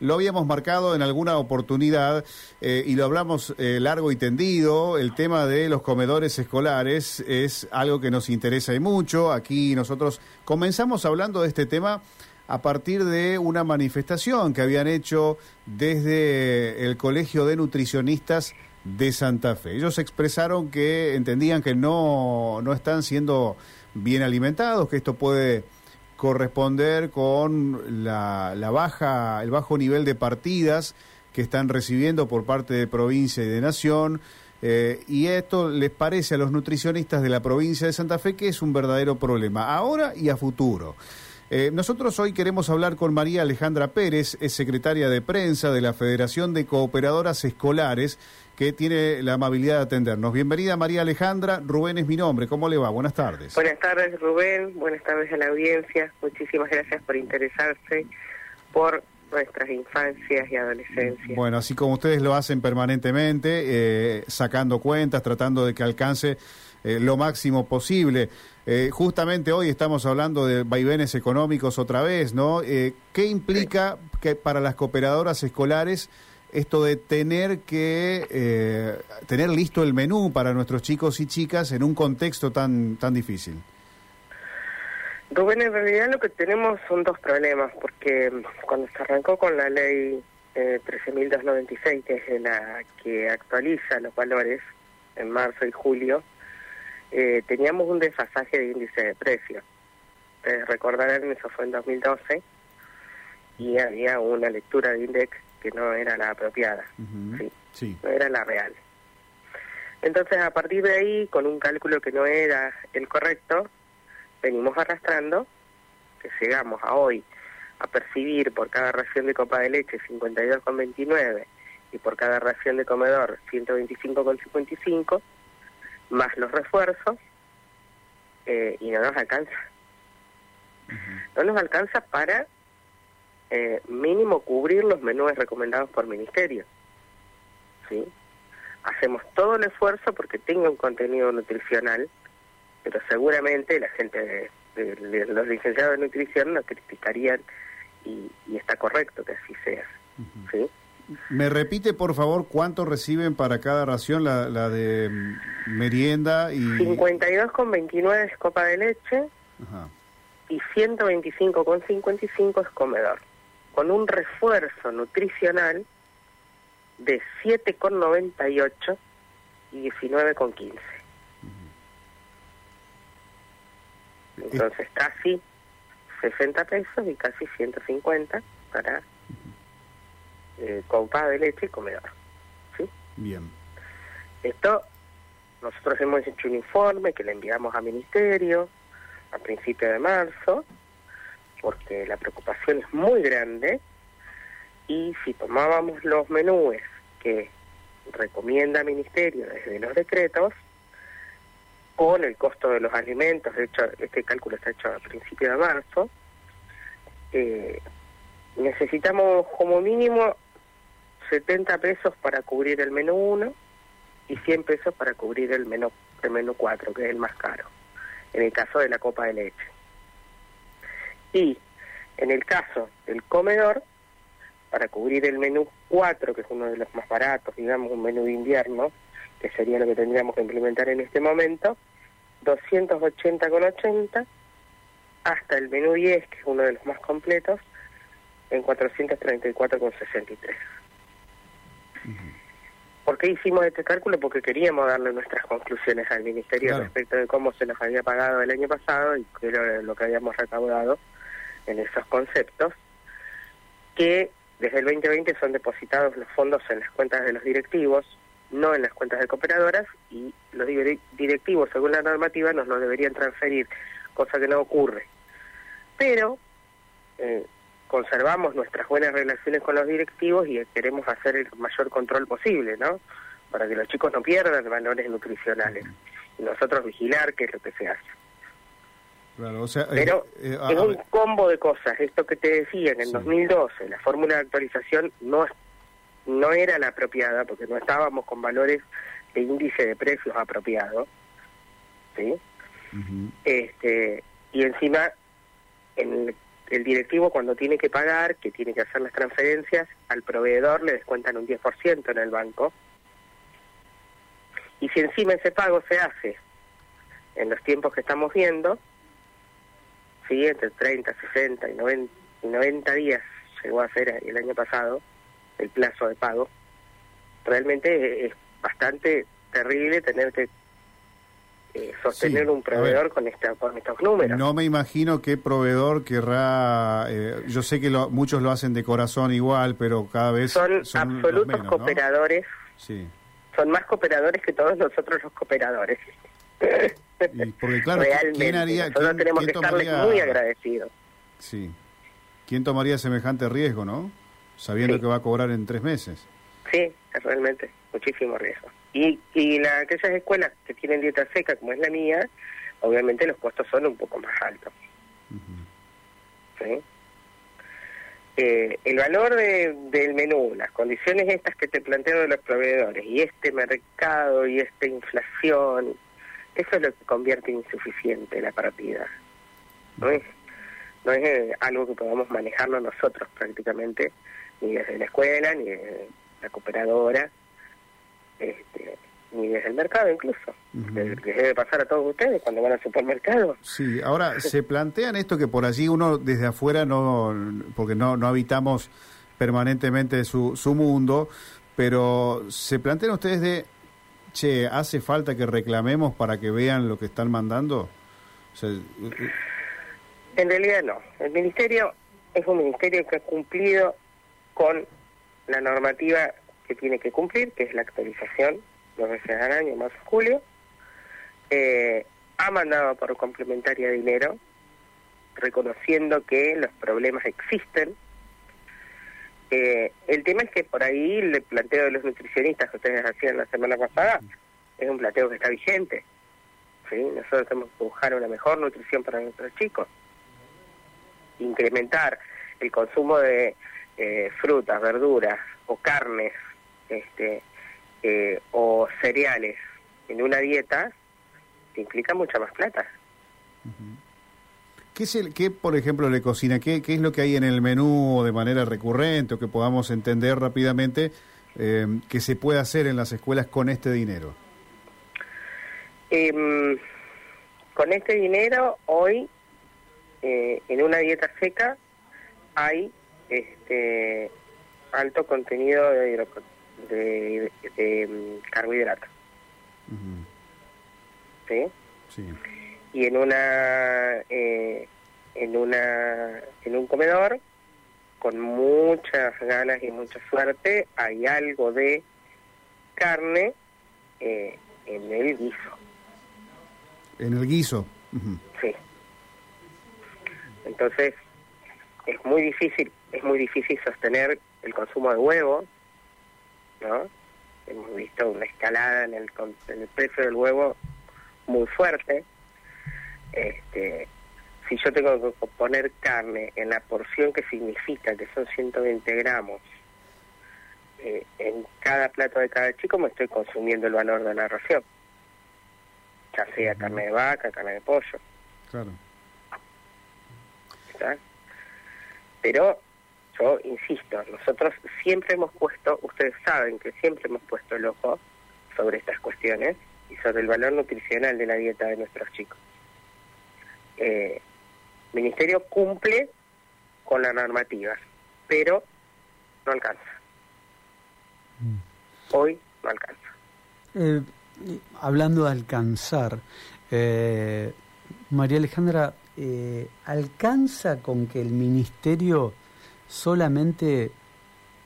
lo habíamos marcado en alguna oportunidad eh, y lo hablamos eh, largo y tendido. El tema de los comedores escolares es algo que nos interesa y mucho. Aquí nosotros comenzamos hablando de este tema a partir de una manifestación que habían hecho desde el Colegio de Nutricionistas de Santa Fe. Ellos expresaron que entendían que no, no están siendo bien alimentados, que esto puede corresponder con la, la, baja, el bajo nivel de partidas que están recibiendo por parte de provincia y de nación. Eh, y esto les parece a los nutricionistas de la provincia de Santa Fe que es un verdadero problema, ahora y a futuro. Eh, nosotros hoy queremos hablar con María Alejandra Pérez, es secretaria de prensa de la Federación de Cooperadoras Escolares, que tiene la amabilidad de atendernos. Bienvenida María Alejandra, Rubén es mi nombre, ¿cómo le va? Buenas tardes. Buenas tardes Rubén, buenas tardes a la audiencia, muchísimas gracias por interesarse por nuestras infancias y adolescencias. Bueno, así como ustedes lo hacen permanentemente, eh, sacando cuentas, tratando de que alcance eh, lo máximo posible. Eh, justamente hoy estamos hablando de vaivenes económicos otra vez, ¿no? Eh, ¿Qué implica que para las cooperadoras escolares esto de tener que eh, tener listo el menú para nuestros chicos y chicas en un contexto tan tan difícil? Rubén, en realidad lo que tenemos son dos problemas, porque cuando se arrancó con la ley eh, 13.296, que es la que actualiza los valores en marzo y julio, eh, teníamos un desfasaje de índice de precios. Eh, recordarán, eso fue en 2012, y había una lectura de index que no era la apropiada, ¿sí? Sí. no era la real. Entonces, a partir de ahí, con un cálculo que no era el correcto, venimos arrastrando, que llegamos a hoy a percibir por cada ración de copa de leche 52,29 y por cada ración de comedor 125,55, más los refuerzos, eh, y no nos alcanza. No nos alcanza para eh, mínimo cubrir los menús recomendados por ministerio. ¿Sí? Hacemos todo el esfuerzo porque tenga un contenido nutricional, pero seguramente la gente de, de, de los licenciados de nutrición nos criticarían y, y está correcto que así sea. ¿sí? ¿Me repite, por favor, cuánto reciben para cada ración la, la de merienda y...? 52,29 es copa de leche Ajá. y 125,55 es comedor, con un refuerzo nutricional de 7,98 y 19,15. Entonces casi 60 pesos y casi 150 para eh, copa de leche y comedor. ¿sí? Bien. Esto, nosotros hemos hecho un informe que le enviamos a Ministerio a principios de marzo, porque la preocupación es muy grande, y si tomábamos los menúes que recomienda Ministerio desde los decretos, con el costo de los alimentos, de hecho este cálculo está hecho a principios de marzo, eh, necesitamos como mínimo 70 pesos para cubrir el menú 1 y 100 pesos para cubrir el menú, el menú 4, que es el más caro, en el caso de la copa de leche. Y en el caso del comedor, para cubrir el menú 4, que es uno de los más baratos, digamos un menú de invierno, que sería lo que tendríamos que implementar en este momento, 280,80 hasta el menú 10, que es uno de los más completos, en 434,63. ¿Por qué hicimos este cálculo? Porque queríamos darle nuestras conclusiones al Ministerio Claro. respecto de cómo se nos había pagado el año pasado y qué era lo que habíamos recaudado en esos conceptos, que desde el 2020 son depositados los fondos en las cuentas de los directivos, no en las cuentas de cooperadoras, y los dire- directivos, según la normativa, nos lo deberían transferir, cosa que no ocurre. Pero eh, conservamos nuestras buenas relaciones con los directivos y queremos hacer el mayor control posible, ¿no? Para que los chicos no pierdan valores nutricionales y nosotros vigilar qué es lo que se hace. Claro, o sea, eh, Pero eh, a- es un combo de cosas. Esto que te decía, en el Sí. 2012 la fórmula de actualización no, no era la apropiada porque no estábamos con valores de índice de precios apropiados. ¿sí? este y encima en el, el directivo cuando tiene que pagar, que tiene que hacer las transferencias, al proveedor le descuentan un 10% en el banco. Y si encima ese pago se hace en los tiempos que estamos viendo, entre 30, 60 y 90, y 90 días llegó a ser el año pasado el plazo de pago, realmente es bastante terrible tener que eh, sostener un proveedor con esta con estos números. No me imagino qué proveedor querrá. Eh, yo sé que muchos lo hacen de corazón igual, pero cada vez son, absolutos cooperadores. Sí. Son más cooperadores que todos nosotros los cooperadores. Porque claro, ¿quién haría, nosotros tenemos que estarles muy agradecidos. Sí. ¿Quién tomaría semejante riesgo, no? Sabiendo que va a cobrar en tres meses. Sí, realmente, muchísimo riesgo. Y, y la, aquellas escuelas que tienen dieta seca, como es la mía, obviamente los costos son un poco más altos. ¿Sí? Eh, el valor de, del menú, las condiciones estas que te planteo de los proveedores y este mercado y esta inflación, eso es lo que convierte insuficiente la partida. No es, no es eh, algo que podamos manejarlo nosotros prácticamente, ni desde la escuela, ni desde la cooperadora, este, ni desde el mercado incluso, que debe pasar a todos ustedes cuando van al supermercado. Sí, ahora se plantean esto que por allí uno desde afuera no, porque no, no habitamos permanentemente su, su mundo, pero se plantean ustedes de, che, ¿hace falta que reclamemos para que vean lo que están mandando? en realidad no, el ministerio es un ministerio que ha cumplido con la normativa que tiene que cumplir, que es la actualización dos veces al año, más julio. Eh, ha mandado por complementaria dinero, reconociendo que los problemas existen. Eh, el tema es que por ahí el planteo de los nutricionistas que ustedes hacían la semana pasada es un planteo que está vigente. ¿sí? Nosotros tenemos que buscar una mejor nutrición para nuestros chicos. Incrementar el consumo de eh, frutas, verduras o carnes este, eh, o cereales en una dieta, implica mucha más plata. ¿Qué, es el, qué, por ejemplo, le cocina? ¿Qué, ¿Qué es lo que hay en el menú de manera recurrente o que podamos entender rápidamente eh, que se puede hacer en las escuelas con este dinero? Em, con este dinero, hoy, eh, en una dieta seca, hay este alto contenido de de, mm, carbohidratos. ¿Sí? ¿Sí? Y en una eh, en una en un comedor con muchas ganas y mucha suerte hay algo de carne eh, en el guiso. En el guiso. Sí. Entonces es muy difícil es muy difícil sostener el consumo de huevo ¿no? Hemos visto una escalada en el, en el precio del huevo muy fuerte. Este, si yo tengo que poner carne en la porción que significa que son 120 gramos eh, en cada plato de cada chico, me estoy consumiendo el valor de la ración. Ya sea carne de vaca, carne de pollo. Claro. ¿Está? Pero yo insisto, nosotros siempre hemos puesto, ustedes saben que siempre hemos puesto el ojo sobre estas cuestiones y sobre el valor nutricional de la dieta de nuestros chicos. Eh, el Ministerio cumple con la normativa, pero no alcanza. Mm. Hoy no alcanza. Eh, hablando de alcanzar, eh, María Alejandra, ¿alcanza con que el Ministerio solamente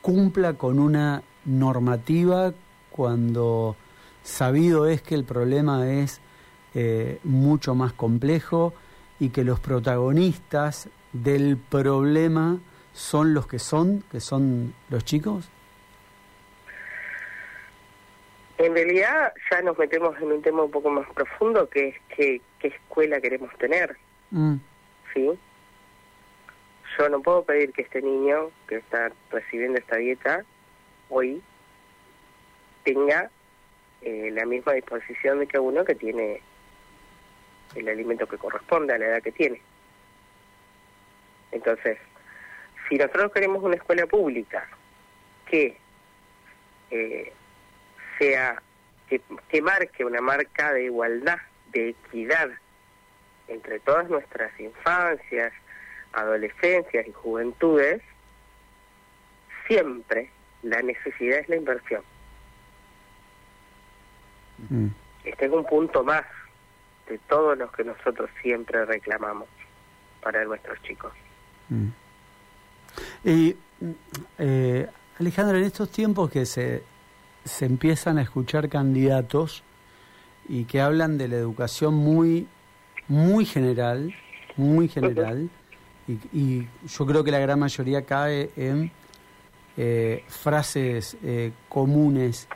cumpla con una normativa cuando sabido es que el problema es mucho más complejo y que los protagonistas del problema son los que son, que son los chicos? En realidad ya nos metemos en un tema un poco más profundo que es qué, qué escuela queremos tener. Mm. ¿Sí? yo no puedo pedir que este niño que está recibiendo esta dieta hoy tenga eh, la misma disposición de que uno que tiene el alimento que corresponde a la edad que tiene. Entonces, si nosotros queremos una escuela pública que eh, sea que, que marque una marca de igualdad, de equidad entre todas nuestras infancias, adolescencias y juventudes, siempre la necesidad es la inversión. Mm. Este es un punto más de todos los que nosotros siempre reclamamos para nuestros chicos. Mm. Y, eh, Alejandro, en estos tiempos que se, se empiezan a escuchar candidatos y que hablan de la educación muy, muy general, muy general, y, y yo creo que la gran mayoría cae en eh, frases eh, comunes.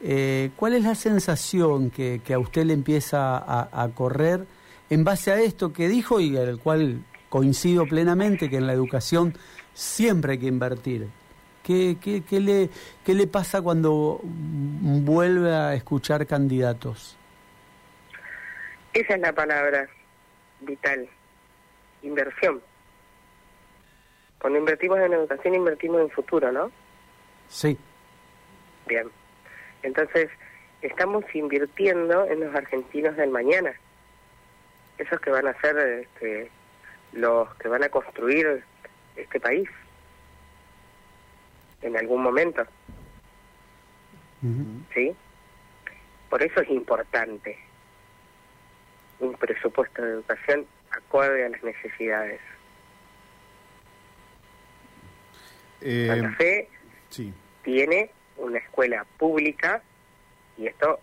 Eh, ¿Cuál es la sensación que, que a usted le empieza a, a correr en base a esto que dijo y al cual coincido plenamente que en la educación siempre hay que invertir? ¿Qué, qué, qué le, qué le pasa cuando vuelve a escuchar candidatos? Esa es la palabra vital, inversión. Cuando invertimos en educación, invertimos en futuro, ¿no? Sí. Bien. Entonces, estamos invirtiendo en los argentinos del mañana. Esos que van a ser este, los que van a construir este país en algún momento. ¿Sí? Por eso es importante un presupuesto de educación acorde a las necesidades. Eh, Santa Fe sí. tiene una escuela pública y esto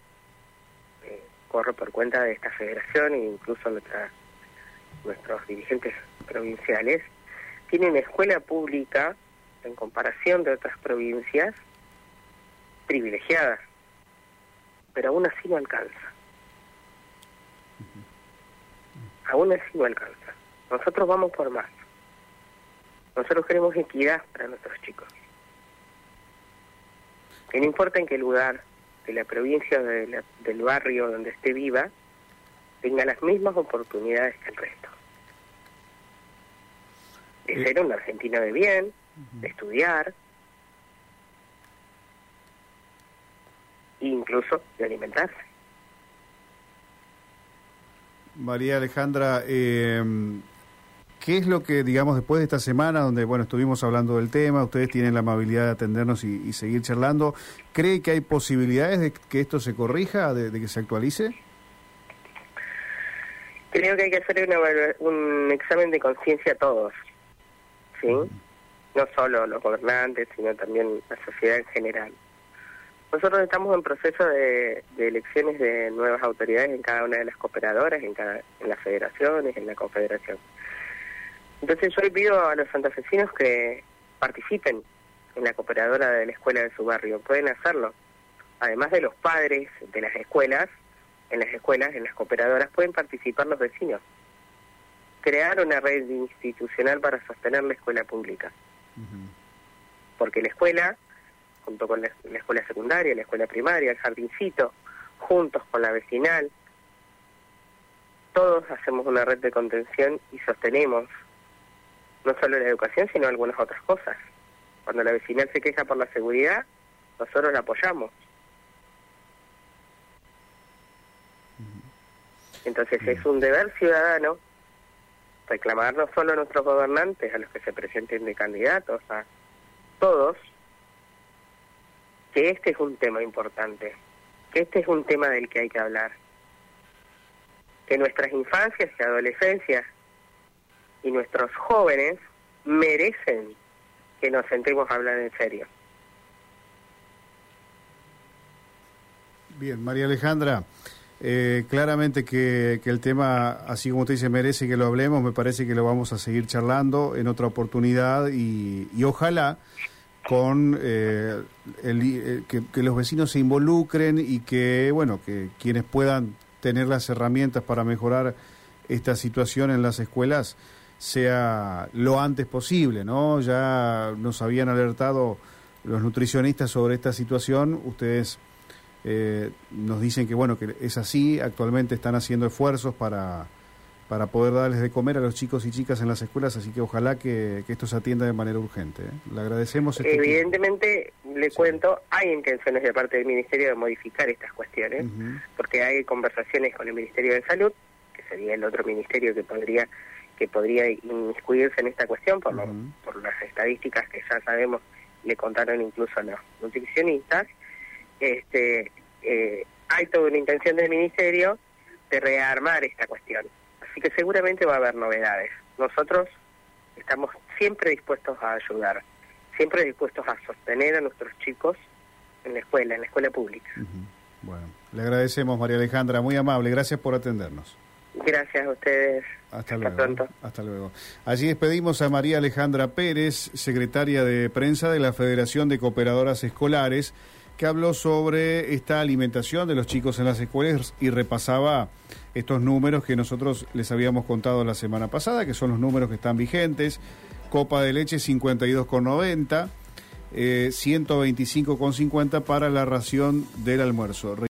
eh, corre por cuenta de esta federación e incluso nuestra, nuestros dirigentes provinciales, tiene una escuela pública en comparación de otras provincias privilegiada, pero aún así no alcanza. Aún así no alcanza. Nosotros vamos por más. Nosotros queremos equidad para nuestros chicos. Que no importa en qué lugar de la provincia o de la- del barrio donde esté viva, tenga las mismas oportunidades que el resto. De ser un argentino de bien, de estudiar, e incluso de alimentarse. María Alejandra, eh, ¿qué es lo que, digamos, después de esta semana donde, bueno, estuvimos hablando del tema, ustedes tienen la amabilidad de atendernos y, y seguir charlando, ¿cree que hay posibilidades de que esto se corrija, de, de que se actualice? Creo que hay que hacer una un examen de conciencia a todos, ¿sí? No solo los gobernantes, sino también la sociedad en general. Nosotros estamos en proceso de, de elecciones de nuevas autoridades en cada una de las cooperadoras, en, cada, en las federaciones, en la confederación. Entonces yo le pido a los santafesinos que participen en la cooperadora de la escuela de su barrio. Pueden hacerlo. Además de los padres de las escuelas, en las escuelas, en las cooperadoras, pueden participar los vecinos. Crear una red institucional para sostener la escuela pública. Porque la escuela, junto con la, la escuela secundaria, la escuela primaria, el jardincito, juntos con la vecinal, todos hacemos una red de contención y sostenemos no solo la educación, sino algunas otras cosas. Cuando la vecinal se queja por la seguridad, nosotros la apoyamos. Entonces es un deber ciudadano reclamar no solo a nuestros gobernantes, a los que se presenten de candidatos, a todos, que este es un tema importante, que este es un tema del que hay que hablar, que nuestras infancias y adolescencias y nuestros jóvenes merecen que nos sentemos a hablar en serio. Bien, María Alejandra, eh, claramente que, que el tema, así como usted dice, merece que lo hablemos, me parece que lo vamos a seguir charlando en otra oportunidad y, y ojalá con eh, el- eh, que, que los vecinos se involucren y que, bueno, que quienes puedan tener las herramientas para mejorar esta situación en las escuelas sea lo antes posible, ¿no? Ya nos habían alertado los nutricionistas sobre esta situación, ustedes eh, nos dicen que bueno que es así actualmente están haciendo esfuerzos para para poder darles de comer a los chicos y chicas en las escuelas, así que ojalá que, esto se atienda de manera urgente. ¿eh? Le agradecemos. Este Evidentemente, le cuento, hay intenciones de parte del Ministerio de modificar estas cuestiones, porque hay conversaciones con el Ministerio de Salud, que sería el otro ministerio que podría que podría inmiscuirse en esta cuestión por, por las estadísticas que ya sabemos le contaron incluso a los nutricionistas. Este, eh, hay toda una intención del ministerio de rearmar esta cuestión. Así que seguramente va a haber novedades. Nosotros estamos siempre dispuestos a ayudar, siempre dispuestos a sostener a nuestros chicos en la escuela, en la escuela pública. Bueno, le agradecemos María Alejandra, muy amable, gracias por atendernos. Gracias a ustedes. Hasta, luego. Pronto. Hasta luego. Allí despedimos a María Alejandra Pérez, secretaria de prensa de la Federación de Cooperadoras Escolares, que habló sobre esta alimentación de los chicos en las escuelas y repasaba estos números que nosotros les habíamos contado la semana pasada, que son los números que están vigentes. Copa de leche 52,90, eh, 125,50 para la ración del almuerzo.